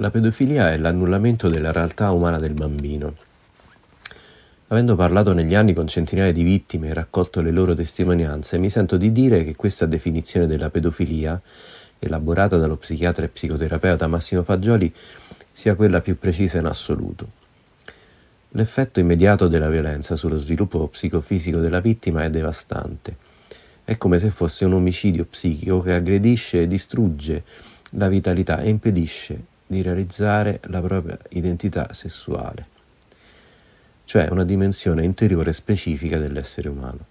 La pedofilia è l'annullamento della realtà umana del bambino. Avendo parlato negli anni con centinaia di vittime e raccolto le loro testimonianze, mi sento di dire che questa definizione della pedofilia, elaborata dallo psichiatra e psicoterapeuta Massimo Fagioli, sia quella più precisa in assoluto. L'effetto immediato della violenza sullo sviluppo psicofisico della vittima è devastante. È come se fosse un omicidio psichico che aggredisce e distrugge la vitalità e impedisce di realizzare la propria identità sessuale, cioè una dimensione interiore specifica dell'essere umano.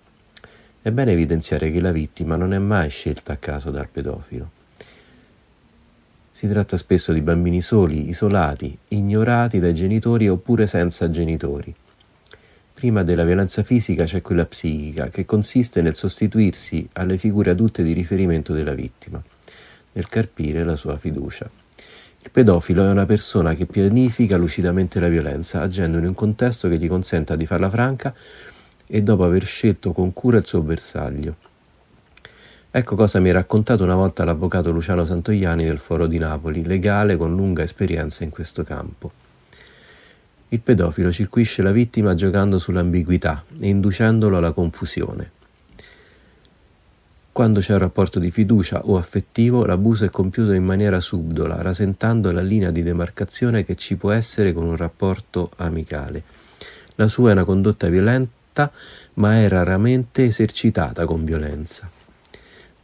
È bene evidenziare che la vittima non è mai scelta a caso dal pedofilo. Si tratta spesso di bambini soli, isolati, ignorati dai genitori oppure senza genitori. Prima della violenza fisica c'è quella psichica, che consiste nel sostituirsi alle figure adulte di riferimento della vittima, nel carpire la sua fiducia. Il pedofilo è una persona che pianifica lucidamente la violenza, agendo in un contesto che gli consenta di farla franca e dopo aver scelto con cura il suo bersaglio. Ecco cosa mi ha raccontato una volta l'avvocato Luciano Santoiani del Foro di Napoli, legale con lunga esperienza in questo campo. Il pedofilo circuisce la vittima giocando sull'ambiguità e inducendolo alla confusione. Quando c'è un rapporto di fiducia o affettivo, l'abuso è compiuto in maniera subdola, rasentando la linea di demarcazione che ci può essere con un rapporto amicale. La sua è una condotta violenta, ma è raramente esercitata con violenza.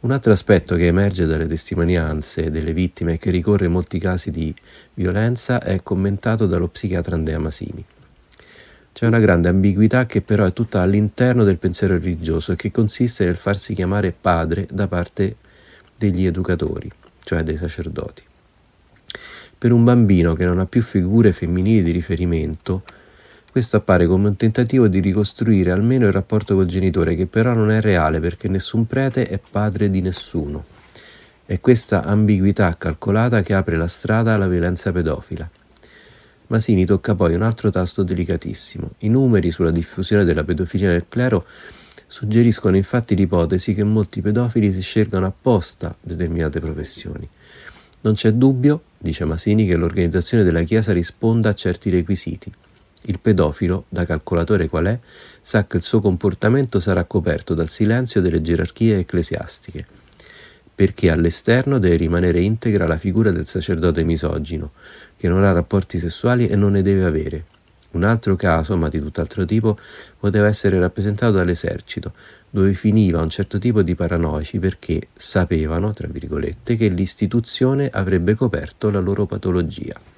Un altro aspetto che emerge dalle testimonianze delle vittime e che ricorre in molti casi di violenza è commentato dallo psichiatra Andrea Masini. C'è una grande ambiguità che però è tutta all'interno del pensiero religioso e che consiste nel farsi chiamare padre da parte degli educatori, cioè dei sacerdoti. Per un bambino che non ha più figure femminili di riferimento, questo appare come un tentativo di ricostruire almeno il rapporto col genitore, che però non è reale perché nessun prete è padre di nessuno. È questa ambiguità calcolata che apre la strada alla violenza pedofila. Masini tocca poi un altro tasto delicatissimo. I numeri sulla diffusione della pedofilia nel clero suggeriscono infatti l'ipotesi che molti pedofili si scelgano apposta determinate professioni. Non c'è dubbio, dice Masini, che l'organizzazione della Chiesa risponda a certi requisiti. Il pedofilo, da calcolatore qual è, sa che il suo comportamento sarà coperto dal silenzio delle gerarchie ecclesiastiche, perché all'esterno deve rimanere integra la figura del sacerdote misogino, che non ha rapporti sessuali e non ne deve avere. Un altro caso, ma di tutt'altro tipo, poteva essere rappresentato dall'esercito, dove finiva un certo tipo di paranoici perché sapevano, tra virgolette, che l'istituzione avrebbe coperto la loro patologia.